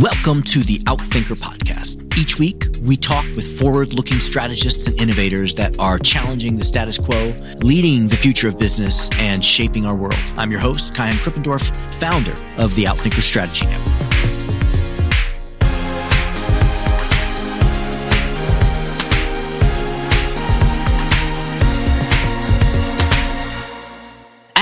Welcome to the Outthinker podcast. Each week, we talk with forward looking strategists and innovators that are challenging the status quo, leading the future of business, and shaping our world. I'm your host, Kaihan Krippendorff, founder of the Outthinker Strategy Network.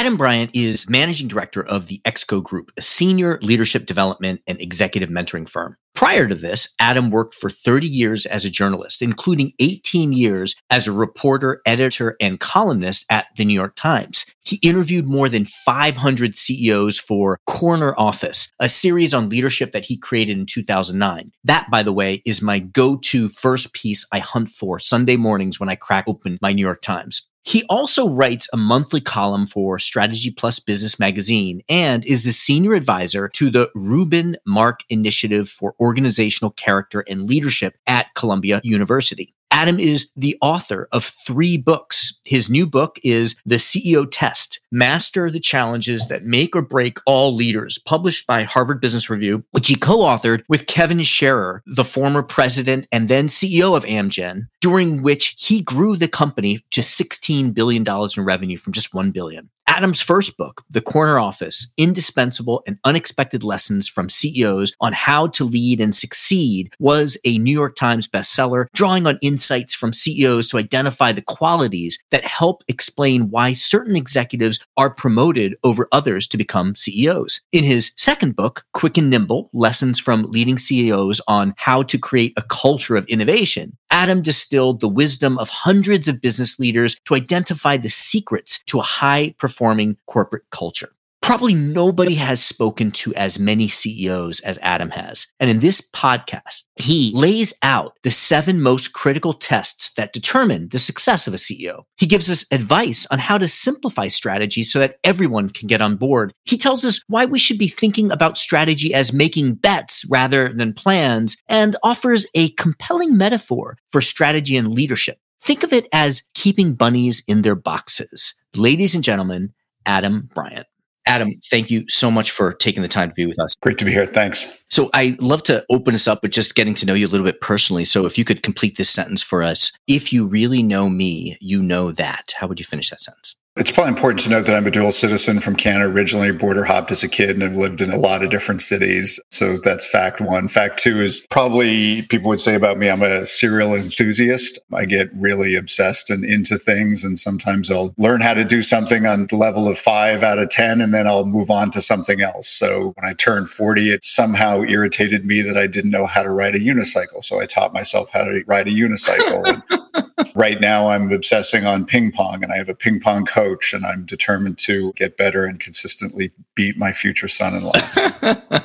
Adam Bryant is managing director of the ExCo Group, a senior leadership development and executive mentoring firm. Prior to this, Adam worked for 30 years as a journalist, including 18 years as a reporter, editor, and columnist at the New York Times. He interviewed more than 500 CEOs for Corner Office, a series on leadership that he created in 2009. That, by the way, is my go to first piece I hunt for Sunday mornings when I crack open my New York Times. He also writes a monthly column for Strategy Plus Business Magazine and is the senior advisor to the Reuben Mark Initiative for Organizational Character and Leadership at Columbia University. Adam is the author of three books. His new book is The CEO Test Master the Challenges That Make or Break All Leaders, published by Harvard Business Review, which he co authored with Kevin Sharer, the former president and then CEO of Amgen, during which he grew the company to $16 billion in revenue from just 1 billion. Adam's first book, The Corner Office Indispensable and Unexpected Lessons from CEOs on How to Lead and Succeed, was a New York Times bestseller, drawing on insights from CEOs to identify the qualities that help explain why certain executives are promoted over others to become CEOs. In his second book, Quick and Nimble Lessons from Leading CEOs on How to Create a Culture of Innovation, Adam distilled the wisdom of hundreds of business leaders to identify the secrets to a high performing corporate culture. Probably nobody has spoken to as many CEOs as Adam has. And in this podcast, he lays out the seven most critical tests that determine the success of a CEO. He gives us advice on how to simplify strategy so that everyone can get on board. He tells us why we should be thinking about strategy as making bets rather than plans and offers a compelling metaphor for strategy and leadership. Think of it as keeping bunnies in their boxes. Ladies and gentlemen, Adam Bryant. Adam, thank you so much for taking the time to be with us. Great to be here. Thanks. So I love to open us up with just getting to know you a little bit personally. So if you could complete this sentence for us, if you really know me, you know that. How would you finish that sentence? It's probably important to note that I'm a dual citizen from Canada, originally border hopped as a kid and have lived in a lot of different cities. So that's fact one. Fact two is probably people would say about me, I'm a serial enthusiast. I get really obsessed and into things. And sometimes I'll learn how to do something on the level of five out of 10, and then I'll move on to something else. So when I turned 40, it somehow irritated me that I didn't know how to ride a unicycle. So I taught myself how to ride a unicycle. right now, I'm obsessing on ping pong and I have a ping pong coach and I'm determined to get better and consistently beat my future son in law.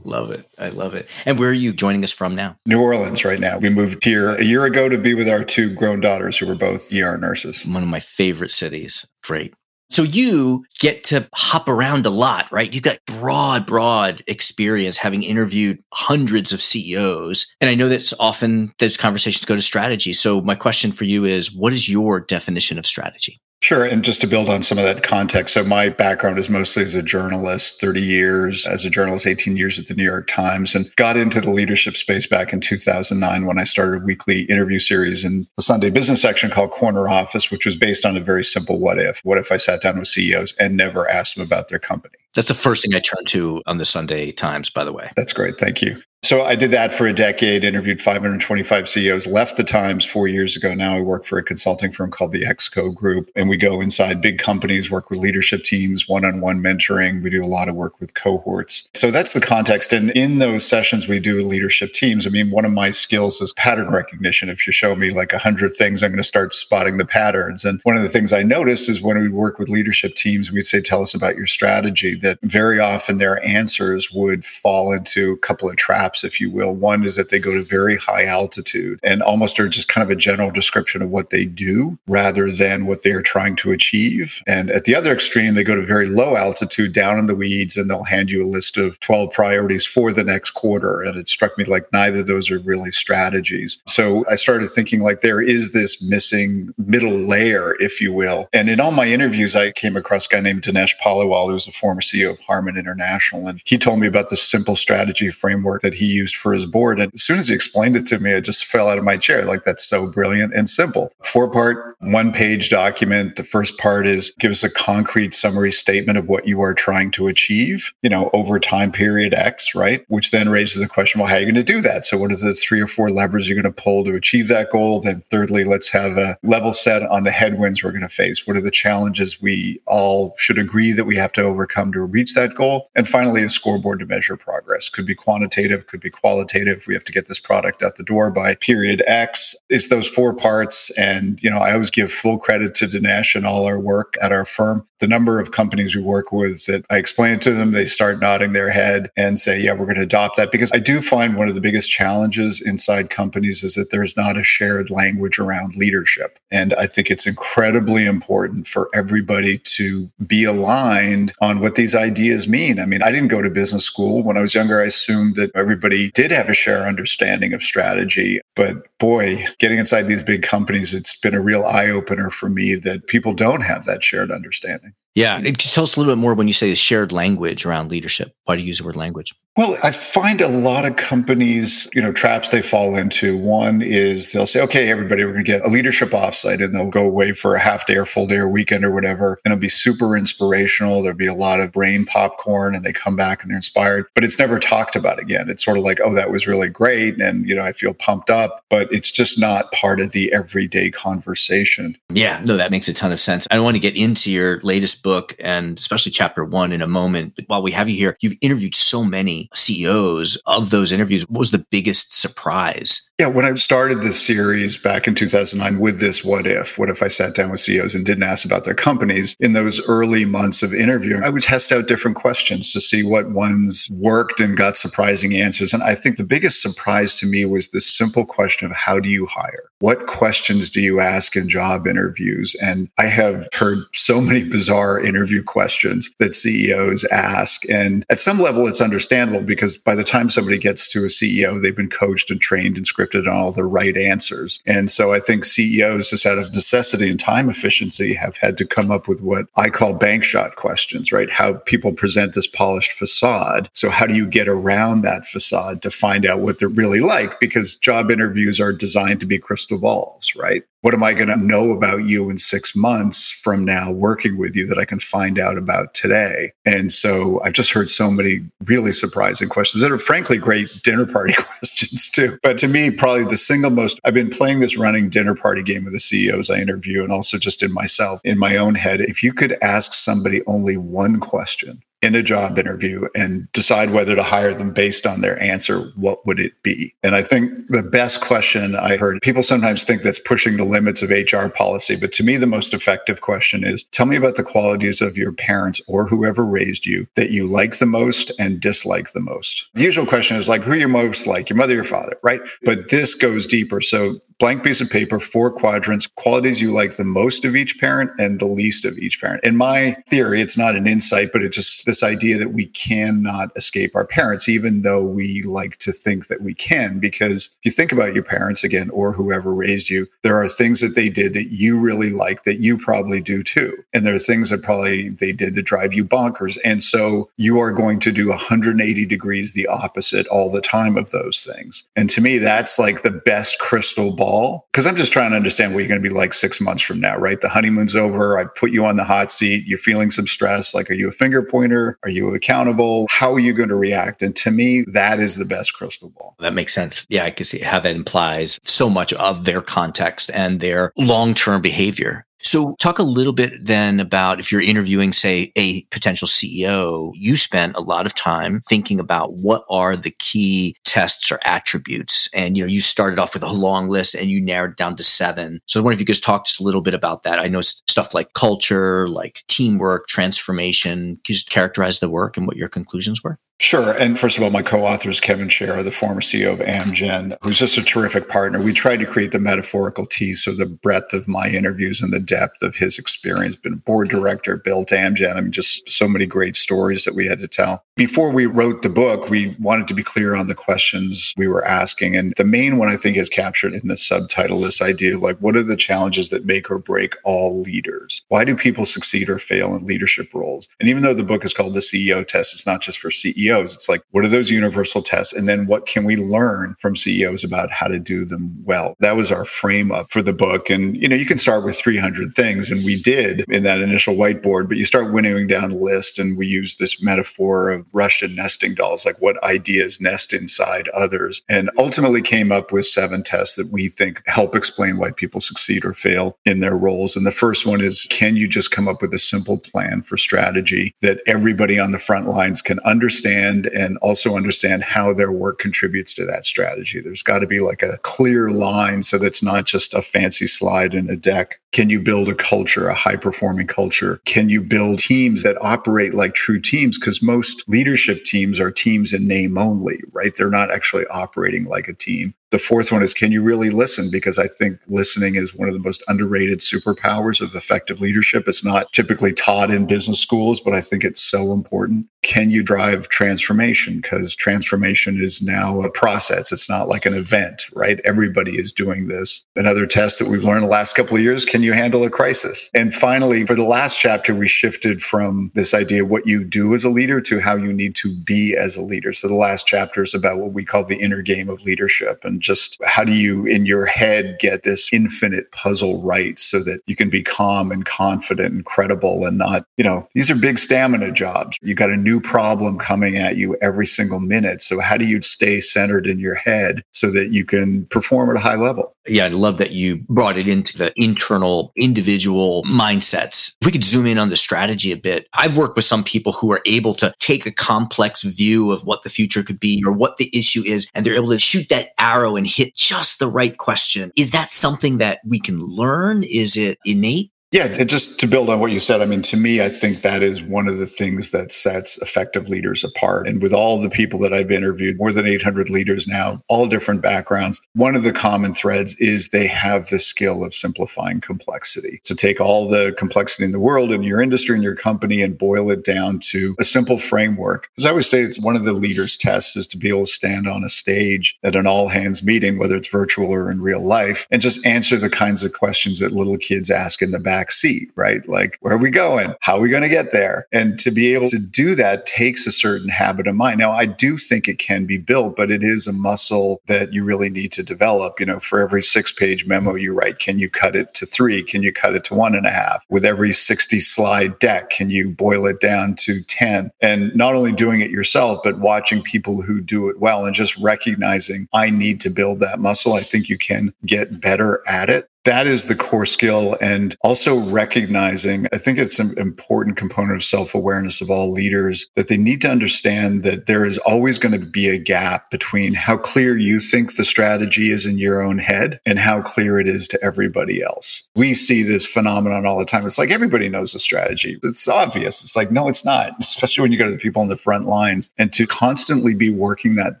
love it. I love it. And where are you joining us from now? New Orleans right now. We moved here a year ago to be with our two grown daughters who were both ER nurses. One of my favorite cities. Great. So you get to hop around a lot, right? You got broad, broad experience having interviewed hundreds of CEOs. And I know that's often those conversations go to strategy. So my question for you is what is your definition of strategy? Sure. And just to build on some of that context. So my background is mostly as a journalist, 30 years as a journalist, 18 years at the New York Times and got into the leadership space back in 2009 when I started a weekly interview series in the Sunday business section called Corner Office, which was based on a very simple what if. What if I sat down with CEOs and never asked them about their company? That's the first thing I turn to on the Sunday Times, by the way. That's great. Thank you. So I did that for a decade, interviewed 525 CEOs, left the Times four years ago. Now I work for a consulting firm called the ExCo Group. And we go inside big companies, work with leadership teams, one on one mentoring. We do a lot of work with cohorts. So that's the context. And in those sessions, we do leadership teams. I mean, one of my skills is pattern recognition. If you show me like a hundred things, I'm going to start spotting the patterns. And one of the things I noticed is when we work with leadership teams, we'd say, tell us about your strategy, that very often their answers would fall into a couple of traps traps, if you will. One is that they go to very high altitude and almost are just kind of a general description of what they do rather than what they are trying to achieve. And at the other extreme, they go to very low altitude down in the weeds and they'll hand you a list of 12 priorities for the next quarter. And it struck me like neither of those are really strategies. So I started thinking like there is this missing middle layer, if you will. And in all my interviews, I came across a guy named Dinesh Paliwal, who was the former CEO of Harman International. And he told me about the simple strategy framework that he used for his board. And as soon as he explained it to me, I just fell out of my chair. Like, that's so brilliant and simple. Four part, one page document. The first part is give us a concrete summary statement of what you are trying to achieve, you know, over time period X, right? Which then raises the question, well, how are you going to do that? So, what are the three or four levers you're going to pull to achieve that goal? Then, thirdly, let's have a level set on the headwinds we're going to face. What are the challenges we all should agree that we have to overcome to reach that goal? And finally, a scoreboard to measure progress. Could be quantitative, could be qualitative. We have to get this product out the door by period X. It's those four parts. And, you know, I always give full credit to Dinesh and all our work at our firm. The number of companies we work with that I explain it to them, they start nodding their head and say, yeah, we're going to adopt that. Because I do find one of the biggest challenges inside companies is that there's not a shared language around leadership. And I think it's incredibly important for everybody to be aligned on what these ideas mean. I mean, I didn't go to business school. When I was younger, I assumed that everybody did have a shared understanding of strategy. But boy, getting inside these big companies, it's been a real eye opener for me that people don't have that shared understanding. Yeah. Tell us a little bit more when you say the shared language around leadership. Why do you use the word language? Well, I find a lot of companies, you know, traps they fall into. One is they'll say, okay, everybody, we're going to get a leadership offsite and they'll go away for a half day or full day or weekend or whatever. And it'll be super inspirational. There'll be a lot of brain popcorn and they come back and they're inspired, but it's never talked about again. It's sort of like, oh, that was really great. And, you know, I feel pumped up, but it's just not part of the everyday conversation. Yeah, no, that makes a ton of sense. I want to get into your latest book and especially chapter one in a moment. But while we have you here, you've interviewed so many CEOs of those interviews. What was the biggest surprise? Yeah, when I started this series back in 2009 with this what if, what if I sat down with CEOs and didn't ask about their companies in those early months of interviewing, I would test out different questions to see what ones worked and got surprising answers. And I think the biggest surprise to me was this simple question of how do you hire? What questions do you ask in job interviews? And I have heard so many bizarre interview questions that CEOs ask. And at some level, it's understandable because by the time somebody gets to a CEO, they've been coached and trained and scripted on all the right answers. And so I think CEOs, just out of necessity and time efficiency, have had to come up with what I call bank shot questions, right? How people present this polished facade. So how do you get around that facade to find out what they're really like? Because job interviews are designed to be crystal balls, right? what am I going to know about you in six months from now working with you that I can find out about today? And so I've just heard so many really surprising questions that are frankly great dinner party questions too. But to me, probably the single most, I've been playing this running dinner party game with the CEOs I interview and also just in myself, in my own head. If you could ask somebody only one question, in a job interview and decide whether to hire them based on their answer, what would it be? And I think the best question I heard, people sometimes think that's pushing the limits of HR policy, but to me, the most effective question is tell me about the qualities of your parents or whoever raised you that you like the most and dislike the most. The usual question is like, who you most like, your mother, your father, right? But this goes deeper. So blank piece of paper, four quadrants, qualities you like the most of each parent and the least of each parent. In my theory, it's not an insight, but it's just this idea that we cannot escape our parents, even though we like to think that we can. Because if you think about your parents again, or whoever raised you, there are things that they did that you really like that you probably do too. And there are things that probably they did that drive you bonkers. And so you are going to do 180 degrees the opposite all the time of those things. And to me, that's like the best crystal ball all? Because I'm just trying to understand what you're going to be like six months from now, right? The honeymoon's over. I put you on the hot seat. You're feeling some stress. Like, are you a finger pointer? Are you accountable? How are you going to react? And to me, that is the best crystal ball. That makes sense. Yeah, I can see how that implies so much of their context and their long term behavior. So, talk a little bit then about if you're interviewing, say, a potential CEO, you spent a lot of time thinking about what are the key tests or attributes. And, you know, you started off with a long list and you narrowed down to seven. So, I wonder if you could talk just a little bit about that. I know stuff like culture, like teamwork, transformation. Can you just characterize the work and what your conclusions were? Sure. And first of all, my co-author is Kevin Sharer, the former CEO of Amgen, who's just a terrific partner. We tried to create the metaphorical T, so the breadth of my interviews and the depth of his experience. Been a board director, built Amgen. I mean, just so many great stories that we had to tell. Before we wrote the book, we wanted to be clear on the questions we were asking. And the main one I think is captured in the subtitle, this idea like, what are the challenges that make or break all leaders? Why do people succeed or fail in leadership roles? And even though the book is called the CEO test, it's not just for CEO CEOs. It's like, what are those universal tests? And then what can we learn from CEOs about how to do them well? That was our frame up for the book. And, you know, you can start with 300 things, and we did in that initial whiteboard, but you start winnowing down the list. And we use this metaphor of Russian nesting dolls, like what ideas nest inside others, and ultimately came up with seven tests that we think help explain why people succeed or fail in their roles. And the first one is can you just come up with a simple plan for strategy that everybody on the front lines can understand and also understand how their work contributes to that strategy? There's got to be like a clear line so that's not just a fancy slide in a deck. Can you build a culture, a high performing culture? Can you build teams that operate like true teams? Because most leadership teams are teams in name only, right? They're not actually operating like a team. The fourth one is can you really listen? Because I think listening is one of the most underrated superpowers of effective leadership. It's not typically taught in business schools, but I think it's so important. Can you drive transformation? Because transformation is now a process. It's not like an event, right? Everybody is doing this. Another test that we've learned the last couple of years can you handle a crisis? And finally, for the last chapter, we shifted from this idea of what you do as a leader to how you need to be as a leader. So the last chapter is about what we call the inner game of leadership. And just how do you in your head get this infinite puzzle right so that you can be calm and confident and credible and not, you know, these are big stamina jobs. You got a new problem coming at you every single minute. So how do you stay centered in your head so that you can perform at a high level? Yeah, I love that you brought it into the internal individual mindsets. If we could zoom in on the strategy a bit, I've worked with some people who are able to take a complex view of what the future could be or what the issue is, and they're able to shoot that arrow and hit just the right question. Is that something that we can learn? Is it innate? Yeah, just to build on what you said, I mean, to me, I think that is one of the things that sets effective leaders apart. And with all the people that I've interviewed, more than 800 leaders now, all different backgrounds, one of the common threads is they have the skill of simplifying complexity. To take all the complexity in the world in your industry and your company and boil it down to a simple framework. Because I always say it's one of the leaders' tests is to be able to stand on a stage at an all hands meeting, whether it's virtual or in real life, and just answer the kinds of questions that little kids ask in the back back seat, right? Like, where are we going? How are we going to get there? And to be able to do that takes a certain habit of mind. Now, I do think it can be built, but it is a muscle that you really need to develop. You know, for every six page memo you write, can you cut it to three? Can you cut it to one and a half? With every 60 slide deck, can you boil it down to 10? And not only doing it yourself, but watching people who do it well and just recognizing I need to build that muscle. I think you can get better at it that is the core skill and also recognizing i think it's an important component of self-awareness of all leaders that they need to understand that there is always going to be a gap between how clear you think the strategy is in your own head and how clear it is to everybody else. We see this phenomenon all the time. It's like everybody knows the strategy. It's obvious. It's like no it's not especially when you go to the people on the front lines. And to constantly be working that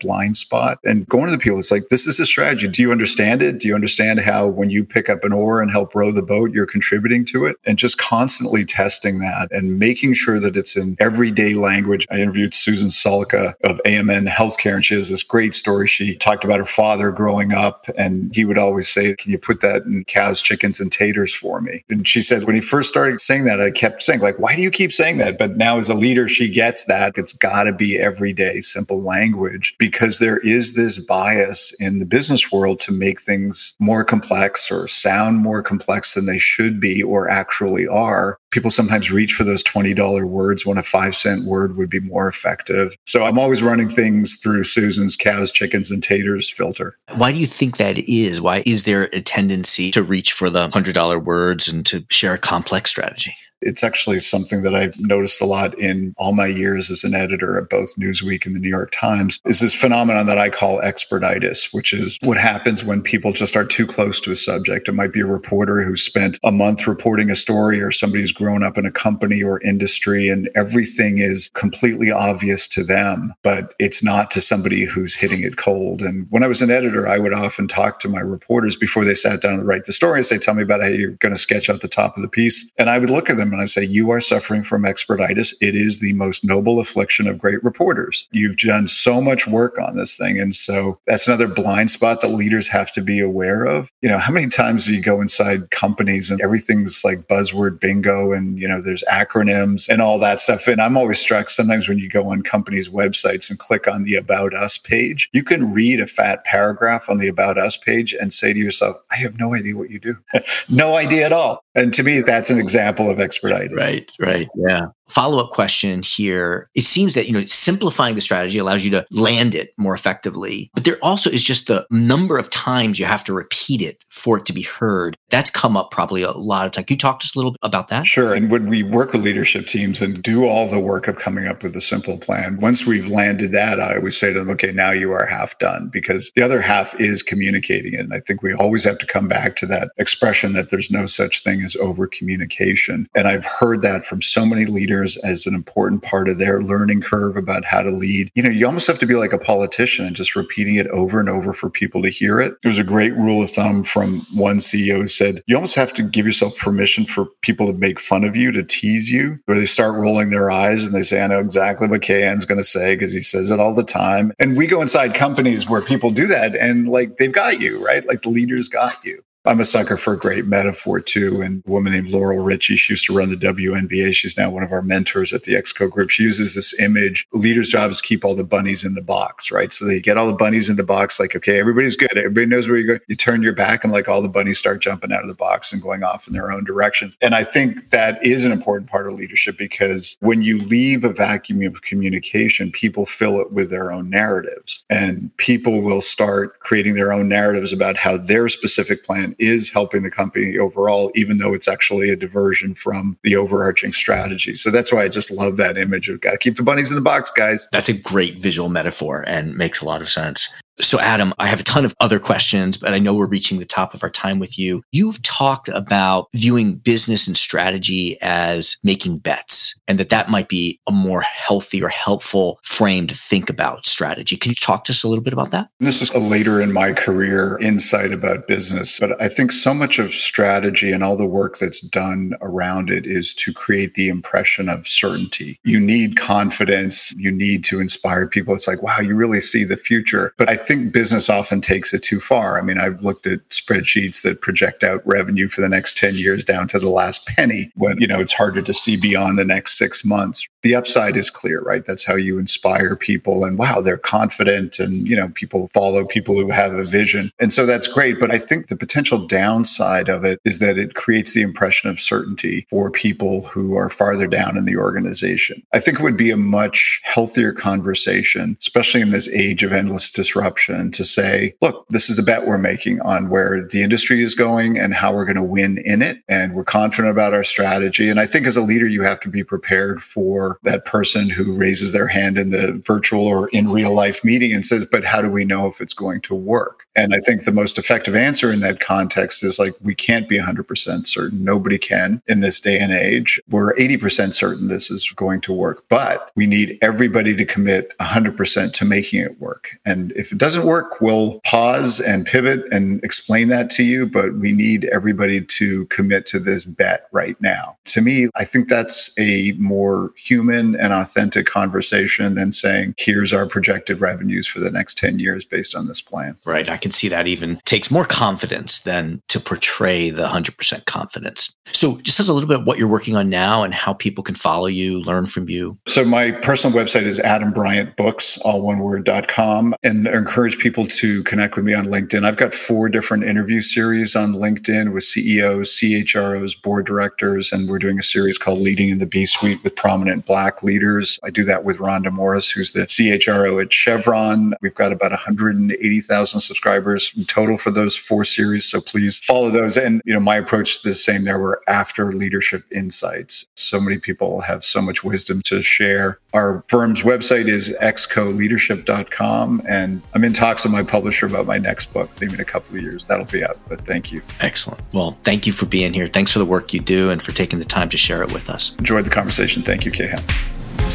blind spot and going to the people it's like this is a strategy. Do you understand it? Do you understand how when you pick up an oar and help row the boat, you're contributing to it. And just constantly testing that and making sure that it's in everyday language. I interviewed Susan Salka of AMN Healthcare, and she has this great story. She talked about her father growing up, and he would always say, Can you put that in cows, chickens, and taters for me? And she said, When he first started saying that, I kept saying, like, why do you keep saying that? But now as a leader, she gets that. It's got to be everyday, simple language because there is this bias in the business world to make things more complex or sound more complex than they should be or actually are. People sometimes reach for those $20 words when a five cent word would be more effective. So I'm always running things through Susan's cows, chickens, and taters filter. Why do you think that is? Why is there a tendency to reach for the $100 words and to share a complex strategy? It's actually something that I've noticed a lot in all my years as an editor at both Newsweek and the New York Times is this phenomenon that I call expertitis, which is what happens when people just are too close to a subject. It might be a reporter who spent a month reporting a story or somebody who's grown up in a company or industry and everything is completely obvious to them, but it's not to somebody who's hitting it cold. And when I was an editor, I would often talk to my reporters before they sat down to write the story and say, tell me about how you're going to sketch out the top of the piece. And I would look at them and I say, You are suffering from expertitis. It is the most noble affliction of great reporters. You've done so much work on this thing. And so that's another blind spot that leaders have to be aware of. You know, how many times do you go inside companies and everything's like buzzword bingo and, you know, there's acronyms and all that stuff. And I'm always struck sometimes when you go on companies' websites and click on the About Us page, you can read a fat paragraph on the About Us page and say to yourself, I have no idea what you do. no idea at all. And to me, that's an example of expertitis. Right, right. Yeah follow up question here. It seems that, you know, simplifying the strategy allows you to land it more effectively. But there also is just the number of times you have to repeat it for it to be heard. That's come up probably a lot of time. Can you talk to us a little bit about that? Sure. And when we work with leadership teams and do all the work of coming up with a simple plan, once we've landed that, I always say to them, okay, now you are half done because the other half is communicating it. And I think we always have to come back to that expression that there's no such thing as over communication. And I've heard that from so many leaders as an important part of their learning curve about how to lead. You know, you almost have to be like a politician and just repeating it over and over for people to hear it. There was a great rule of thumb from one CEO who said, you almost have to give yourself permission for people to make fun of you, to tease you, where they start rolling their eyes and they say, I know exactly what Kaihan's going to say because he says it all the time. And we go inside companies where people do that and like they've got you, right? Like the leaders got you. I'm a sucker for a great metaphor too. And a woman named Laurel Ritchie, she used to run the WNBA. She's now one of our mentors at the ExCo group. She uses this image. Leader's job is keep all the bunnies in the box, right? So they get all the bunnies in the box, like, okay, everybody's good. Everybody knows where you're going. You turn your back and like all the bunnies start jumping out of the box and going off in their own directions. And I think that is an important part of leadership because when you leave a vacuum of communication, people fill it with their own narratives and people will start creating their own narratives about how their specific plan is helping the company overall, even though it's actually a diversion from the overarching strategy. So that's why I just love that image of got to keep the bunnies in the box, guys. That's a great visual metaphor and makes a lot of sense. So, Adam, I have a ton of other questions, but I know we're reaching the top of our time with you. You've talked about viewing business and strategy as making bets and that that might be a more healthy or helpful frame to think about strategy. Can you talk to us a little bit about that? This is a later in my career insight about business, but I think so much of strategy and all the work that's done around it is to create the impression of certainty. You need confidence, you need to inspire people. It's like, wow, you really see the future. But I think business often takes it too far. I mean, I've looked at spreadsheets that project out revenue for the next 10 years down to the last penny when, you know, it's harder to see beyond the next six months. The upside is clear, right? That's how you inspire people and wow, they're confident and, you know, people follow people who have a vision. And so that's great. But I think the potential downside of it is that it creates the impression of certainty for people who are farther down in the organization. I think it would be a much healthier conversation, especially in this age of endless disruption option to say, look, this is the bet we're making on where the industry is going and how we're going to win in it. And we're confident about our strategy. And I think as a leader, you have to be prepared for that person who raises their hand in the virtual or in real life meeting and says, but how do we know if it's going to work? And I think the most effective answer in that context is like, we can't be 100% certain. Nobody can in this day and age. We're 80% certain this is going to work, but we need everybody to commit 100% to making it work. And if it doesn't work, we'll pause and pivot and explain that to you. But we need everybody to commit to this bet right now. To me, I think that's a more human and authentic conversation than saying, here's our projected revenues for the next 10 years based on this plan. Right. I can see that even takes more confidence than to portray the 100% confidence. So, just as a little bit what you're working on now and how people can follow you, learn from you. So, my personal website is Adam Bryant Books, all one word.com. And encourage people to connect with me on LinkedIn. I've got four different interview series on LinkedIn with CEOs, CHROs, board directors, and we're doing a series called Leading in the B Suite with prominent Black leaders. I do that with Rhonda Morris, who's the CHRO at Chevron. We've got about 180,000 subscribers in total for those four series. So please follow those. And, you know, my approach is the same there. We're after leadership insights. So many people have so much wisdom to share. Our firm's website is excoleadership.com. And I'm in talks with my publisher about my next book, maybe in a couple of years. That'll be out. But thank you. Excellent. Well, thank you for being here. Thanks for the work you do and for taking the time to share it with us. Enjoyed the conversation. Thank you, Kaihan.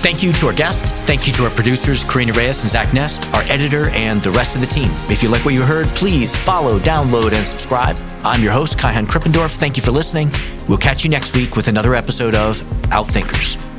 Thank you to our guests. Thank you to our producers, Karina Reyes and Zach Ness, our editor, and the rest of the team. If you like what you heard, please follow, download, and subscribe. I'm your host, Kaihan Krippendorff. Thank you for listening. We'll catch you next week with another episode of Outthinkers.